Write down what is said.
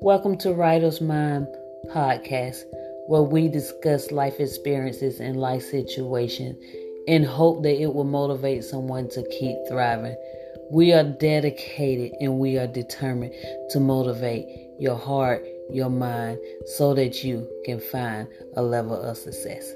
Welcome to Writer's Mind podcast, where we discuss life experiences and life situations in hope that it will motivate someone to keep thriving. We are dedicated and we are determined to motivate your heart, your mind, so that you can find a level of success.